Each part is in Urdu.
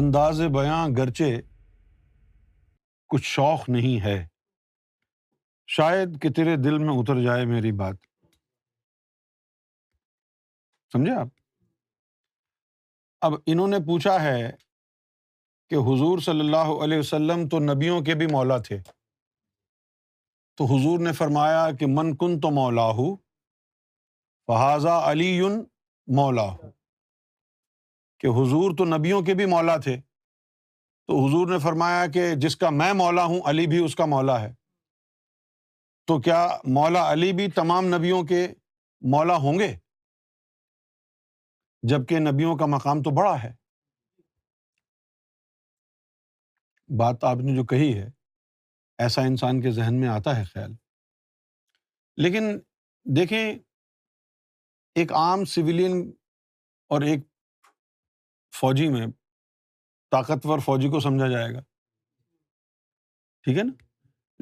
انداز بیاں گرچے کچھ شوق نہیں ہے شاید کہ تیرے دل میں اتر جائے میری بات سمجھے آپ اب انہوں نے پوچھا ہے کہ حضور صلی اللہ علیہ وسلم تو نبیوں کے بھی مولا تھے تو حضور نے فرمایا کہ من کن تو مولا ہو فہذا علی مولا ہو کہ حضور تو نبیوں کے بھی مولا تھے تو حضور نے فرمایا کہ جس کا میں مولا ہوں علی بھی اس کا مولا ہے تو کیا مولا علی بھی تمام نبیوں کے مولا ہوں گے جب کہ نبیوں کا مقام تو بڑا ہے بات آپ نے جو کہی ہے ایسا انسان کے ذہن میں آتا ہے خیال لیکن دیکھیں ایک عام سویلین اور ایک فوجی میں طاقتور فوجی کو سمجھا جائے گا ٹھیک ہے نا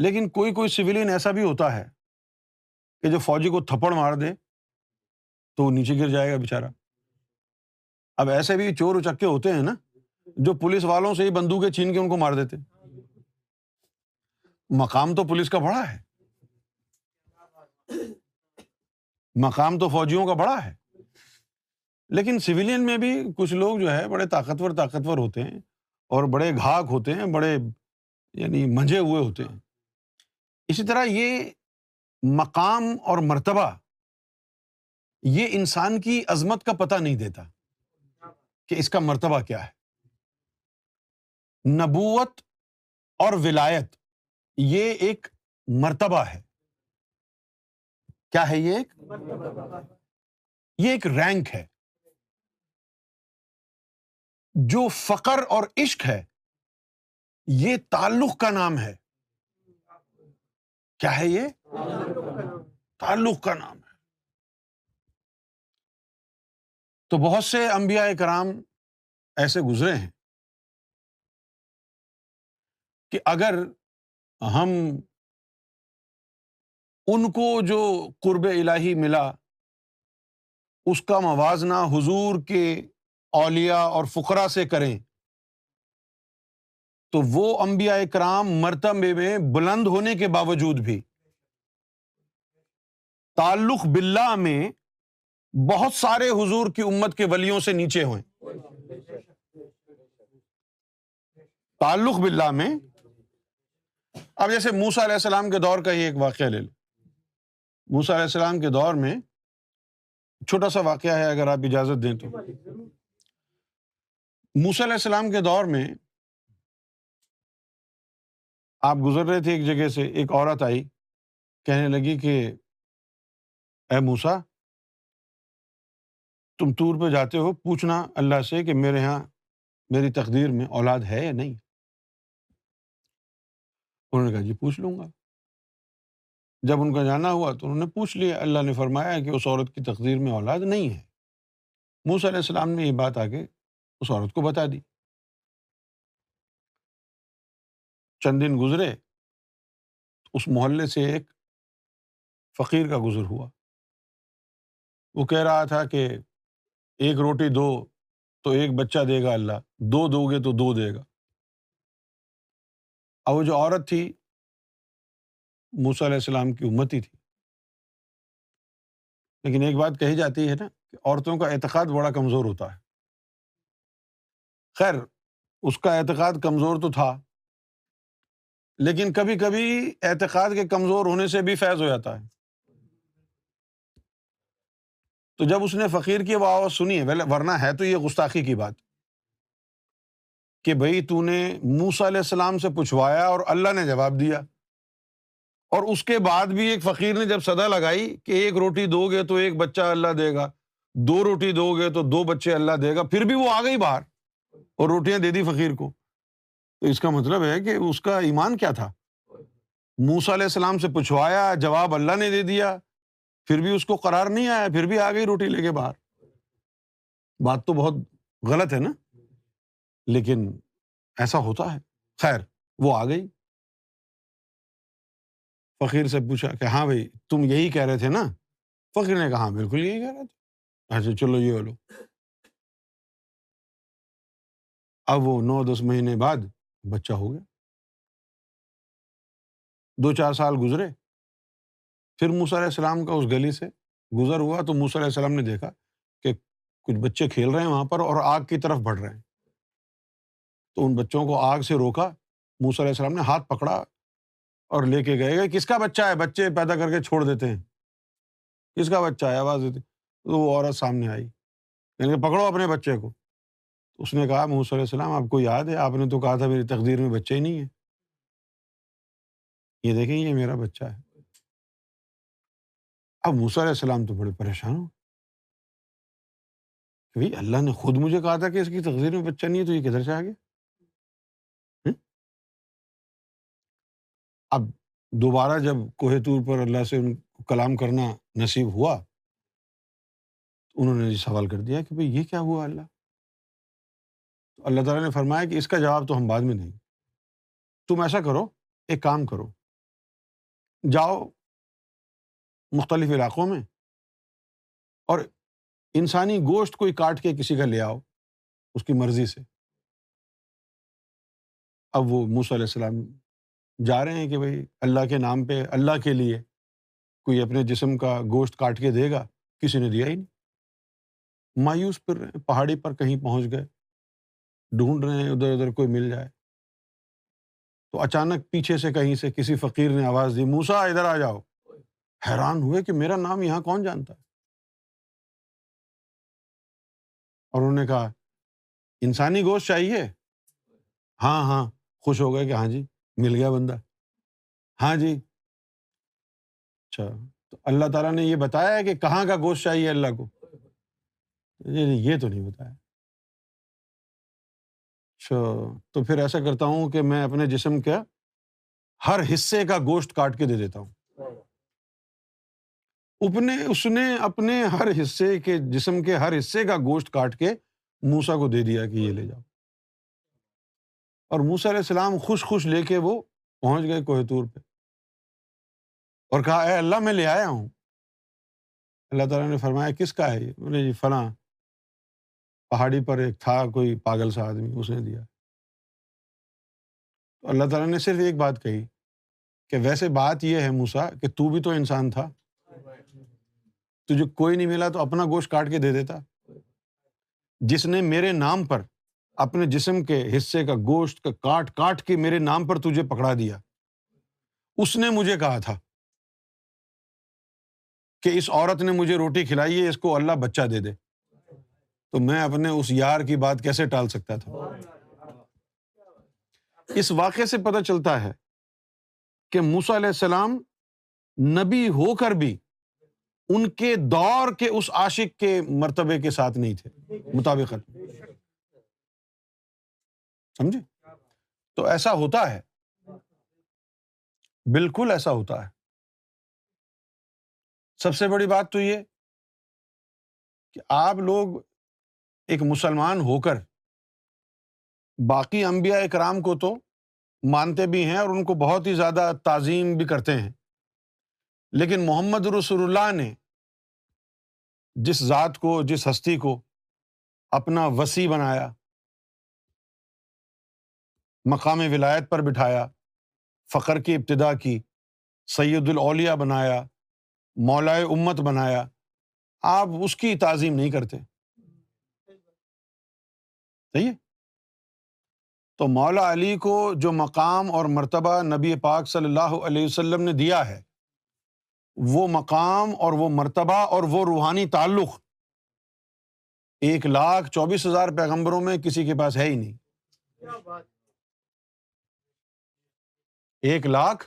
لیکن کوئی کوئی سولین ایسا بھی ہوتا ہے کہ جو فوجی کو تھپڑ مار دے تو وہ نیچے گر جائے گا بےچارا اب ایسے بھی چور اچکے ہوتے ہیں نا جو پولیس والوں سے ہی بندوقیں چھین کے ان کو مار دیتے مقام تو پولیس کا بڑا ہے مقام تو فوجیوں کا بڑا ہے لیکن سویلین میں بھی کچھ لوگ جو ہے بڑے طاقتور طاقتور ہوتے ہیں اور بڑے گھاک ہوتے ہیں بڑے یعنی منجھے ہوئے ہوتے ہیں اسی طرح یہ مقام اور مرتبہ یہ انسان کی عظمت کا پتہ نہیں دیتا کہ اس کا مرتبہ کیا ہے نبوت اور ولایت یہ ایک مرتبہ ہے کیا ہے یہ ایک یہ ایک رینک ہے جو فخر اور عشق ہے یہ تعلق کا نام ہے کیا ہے یہ تعلق کا نام ہے تو بہت سے امبیا کرام ایسے گزرے ہیں کہ اگر ہم ان کو جو قرب الہی ملا اس کا موازنہ حضور کے اولیا اور فقرا سے کریں تو وہ امبیا کرام مرتبے میں بلند ہونے کے باوجود بھی تعلق میں بہت سارے حضور کی امت کے ولیوں سے نیچے ہوئے تعلق باللہ میں اب جیسے موسا علیہ السلام کے دور کا ہی ایک واقعہ لے لیں موسا علیہ السلام کے دور میں چھوٹا سا واقعہ ہے اگر آپ اجازت دیں تو موسیٰ علیہ السلام کے دور میں آپ گزر رہے تھے ایک جگہ سے ایک عورت آئی کہنے لگی کہ اے موسا تم ٹور پہ جاتے ہو پوچھنا اللہ سے کہ میرے یہاں میری تقدیر میں اولاد ہے یا نہیں انہوں نے کہا جی پوچھ لوں گا جب ان کا جانا ہوا تو انہوں نے پوچھ لیا اللہ نے فرمایا کہ اس عورت کی تقدیر میں اولاد نہیں ہے موسیٰ علیہ السلام نے یہ بات آ اس عورت کو بتا دی چند دن گزرے اس محلے سے ایک فقیر کا گزر ہوا وہ کہہ رہا تھا کہ ایک روٹی دو تو ایک بچہ دے گا اللہ دو دو گے تو دو دے گا اور وہ جو عورت تھی موسیٰ علیہ السلام کی امتی تھی لیکن ایک بات کہی جاتی ہے نا کہ عورتوں کا اعتقاد بڑا کمزور ہوتا ہے خیر اس کا اعتقاد کمزور تو تھا لیکن کبھی کبھی اعتقاد کے کمزور ہونے سے بھی فیض ہو جاتا ہے تو جب اس نے فقیر کی وہ آواز سنی ہے ورنہ ہے تو یہ گستاخی کی بات کہ بھائی تو نے موسا علیہ السلام سے پوچھوایا اور اللہ نے جواب دیا اور اس کے بعد بھی ایک فقیر نے جب صدا لگائی کہ ایک روٹی دو گے تو ایک بچہ اللہ دے گا دو روٹی دو گے تو دو بچے اللہ دے گا پھر بھی وہ آ گئی باہر اور روٹیاں دے دی فقیر کو تو اس کا مطلب ہے کہ اس کا ایمان کیا تھا موسا علیہ السلام سے پوچھوایا جواب اللہ نے دے دیا پھر بھی اس کو قرار نہیں آیا پھر بھی آ گئی روٹی لے کے باہر بات تو بہت غلط ہے نا لیکن ایسا ہوتا ہے خیر وہ آ گئی فقیر سے پوچھا کہ ہاں بھائی تم یہی کہہ رہے تھے نا فقیر نے کہا ہاں بالکل یہی کہہ رہے تھے اچھا چلو یہ بولو اب وہ نو دس مہینے بعد بچہ ہو گیا دو چار سال گزرے پھر موسیٰ علیہ السلام کا اس گلی سے گزر ہوا تو موسیٰ علیہ السلام نے دیکھا کہ کچھ بچے کھیل رہے ہیں وہاں پر اور آگ کی طرف بڑھ رہے ہیں تو ان بچوں کو آگ سے روکا موسیٰ علیہ السلام نے ہاتھ پکڑا اور لے کے گئے کہ کس کا بچہ ہے بچے پیدا کر کے چھوڑ دیتے ہیں کس کا بچہ ہے آواز دیتے تو وہ عورت سامنے آئی یعنی کہ پکڑو اپنے بچے کو اس نے کہا محسوس السلام آپ کو یاد ہے آپ نے تو کہا تھا میری تقدیر میں بچے ہی نہیں ہے یہ دیکھیں یہ میرا بچہ ہے اب علیہ السلام تو بڑے پریشان ہو کہ بھائی اللہ نے خود مجھے کہا تھا کہ اس کی تقدیر میں بچہ نہیں ہے تو یہ کدھر سے آگے اب دوبارہ جب کوہ طور پر اللہ سے ان کو کلام کرنا نصیب ہوا تو انہوں نے سوال کر دیا کہ بھائی یہ کیا ہوا اللہ اللہ تعالیٰ نے فرمایا کہ اس کا جواب تو ہم بعد میں گے تم ایسا کرو ایک کام کرو جاؤ مختلف علاقوں میں اور انسانی گوشت کوئی کاٹ کے کسی کا لے آؤ اس کی مرضی سے اب وہ موسیٰ علیہ السلام جا رہے ہیں کہ بھائی اللہ کے نام پہ اللہ کے لیے کوئی اپنے جسم کا گوشت کاٹ کے دے گا کسی نے دیا ہی نہیں مایوس پھر پہاڑی پر کہیں پہنچ گئے ڈھونڈ رہے ہیں ادھر ادھر کوئی مل جائے تو اچانک پیچھے سے کہیں سے کسی فقیر نے آواز دی موسا ادھر آ جاؤ حیران ہوئے کہ میرا نام یہاں کون جانتا ہے اور انہوں نے کہا انسانی گوشت چاہیے ہاں ہاں خوش ہو گئے کہ ہاں جی مل گیا بندہ ہاں جی اچھا تو اللہ تعالیٰ نے یہ بتایا کہ کہاں کا گوشت چاہیے اللہ کو یہ تو نہیں بتایا اچھا تو پھر ایسا کرتا ہوں کہ میں اپنے جسم کا ہر حصے کا گوشت کاٹ کے دے دیتا ہوں اپنے اپنے اس نے ہر حصے کے جسم کے ہر حصے کا گوشت کاٹ کے موسا کو دے دیا کہ یہ لے جاؤ اور موسا علیہ السلام خوش خوش لے کے وہ پہنچ گئے کوہتور پہ اور کہا اے اللہ میں لے آیا ہوں اللہ تعالیٰ نے فرمایا کس کا ہے یہ بولے جی فلاں پہاڑی پر ایک تھا کوئی پاگل سا آدمی اس نے دیا اللہ تعالیٰ نے صرف ایک بات کہی کہ ویسے بات یہ ہے موسا کہ تو بھی تو انسان تھا تجھے کوئی نہیں ملا تو اپنا گوشت کاٹ کے دے دیتا جس نے میرے نام پر اپنے جسم کے حصے کا گوشت کا کاٹ کاٹ کے میرے نام پر تجھے پکڑا دیا اس نے مجھے کہا تھا کہ اس عورت نے مجھے روٹی کھلائی ہے اس کو اللہ بچہ دے دے تو میں اپنے اس یار کی بات کیسے ٹال سکتا تھا اس واقعے سے پتہ چلتا ہے کہ موسا علیہ السلام نبی ہو کر بھی ان کے دور کے اس عاشق کے مرتبے کے ساتھ نہیں تھے مطابق سمجھے تو ایسا ہوتا ہے بالکل ایسا ہوتا ہے سب سے بڑی بات تو یہ کہ آپ لوگ ایک مسلمان ہو کر باقی امبیا اکرام کو تو مانتے بھی ہیں اور ان کو بہت ہی زیادہ تعظیم بھی کرتے ہیں لیکن محمد رسول اللہ نے جس ذات کو جس ہستی کو اپنا وسیع بنایا مقام ولایت پر بٹھایا فخر کی ابتدا کی سید الاولیا بنایا مولائے امت بنایا آپ اس کی تعظیم نہیں کرتے صحیح تو مولا علی کو جو مقام اور مرتبہ نبی پاک صلی اللہ علیہ وسلم نے دیا ہے وہ مقام اور وہ مرتبہ اور وہ روحانی تعلق ایک لاکھ چوبیس ہزار پیغمبروں میں کسی کے پاس ہے ہی نہیں ایک لاکھ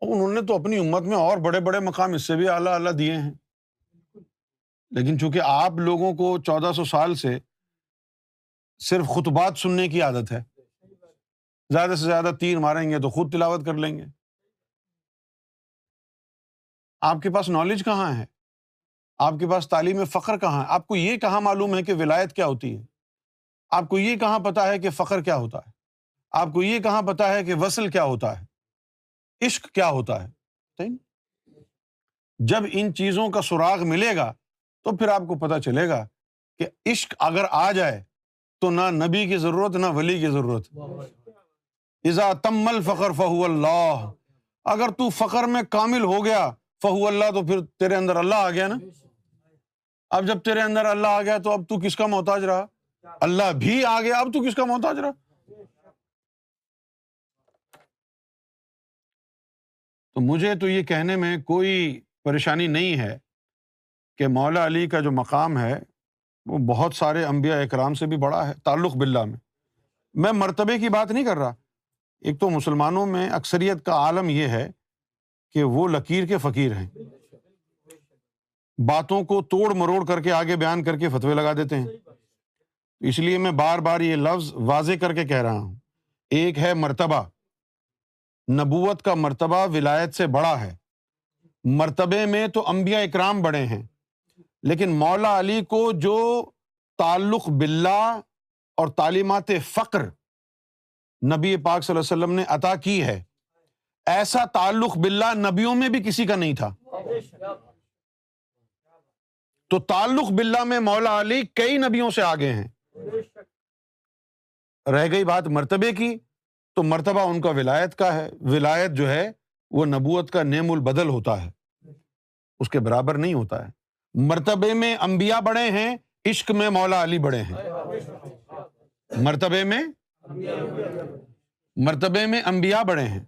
انہوں نے تو اپنی امت میں اور بڑے بڑے مقام اس سے بھی اعلیٰ اعلیٰ دیے ہیں لیکن چونکہ آپ لوگوں کو چودہ سو سال سے صرف خطبات سننے کی عادت ہے زیادہ سے زیادہ تیر ماریں گے تو خود تلاوت کر لیں گے آپ کے پاس نالج کہاں ہے آپ کے پاس تعلیم فخر کہاں ہے آپ کو یہ کہاں معلوم ہے کہ ولایت کیا ہوتی ہے آپ کو یہ کہاں پتا ہے کہ فخر کیا ہوتا ہے آپ کو یہ کہاں پتا ہے کہ وصل کیا ہوتا ہے عشق کیا ہوتا ہے جب ان چیزوں کا سراغ ملے گا تو پھر آپ کو پتا چلے گا کہ عشق اگر آ جائے تو نہ نبی کی ضرورت نہ ولی کی ضرورت فخر فہو اللہ اگر تو فخر میں کامل ہو گیا فہو اللہ تو پھر تیرے اندر اللہ آ گیا نا اب جب تیرے اندر اللہ آ گیا تو اب تو کس کا محتاج رہا اللہ بھی آ گیا اب تو کس کا محتاج رہا تو مجھے تو یہ کہنے میں کوئی پریشانی نہیں ہے کہ مولا علی کا جو مقام ہے وہ بہت سارے انبیاء اکرام سے بھی بڑا ہے تعلق بلّہ میں میں مرتبے کی بات نہیں کر رہا ایک تو مسلمانوں میں اکثریت کا عالم یہ ہے کہ وہ لکیر کے فقیر ہیں باتوں کو توڑ مروڑ کر کے آگے بیان کر کے فتوے لگا دیتے ہیں اس لیے میں بار بار یہ لفظ واضح کر کے کہہ رہا ہوں ایک ہے مرتبہ نبوت کا مرتبہ ولایت سے بڑا ہے مرتبے میں تو انبیاء اکرام بڑے ہیں لیکن مولا علی کو جو تعلق باللہ اور تعلیمات فقر نبی پاک صلی اللہ علیہ وسلم نے عطا کی ہے ایسا تعلق باللہ نبیوں میں بھی کسی کا نہیں تھا تو تعلق باللہ میں مولا علی کئی نبیوں سے آگے ہیں رہ گئی بات مرتبے کی تو مرتبہ ان کا ولایت کا ہے ولایت جو ہے وہ نبوت کا نیم البدل ہوتا ہے اس کے برابر نہیں ہوتا ہے مرتبے میں انبیاء بڑے ہیں عشق میں مولا علی بڑے ہیں مرتبے میں مرتبے میں انبیاء بڑے ہیں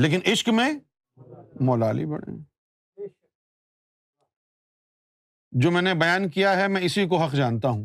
لیکن عشق میں مولا علی بڑے ہیں جو میں نے بیان کیا ہے میں اسی کو حق جانتا ہوں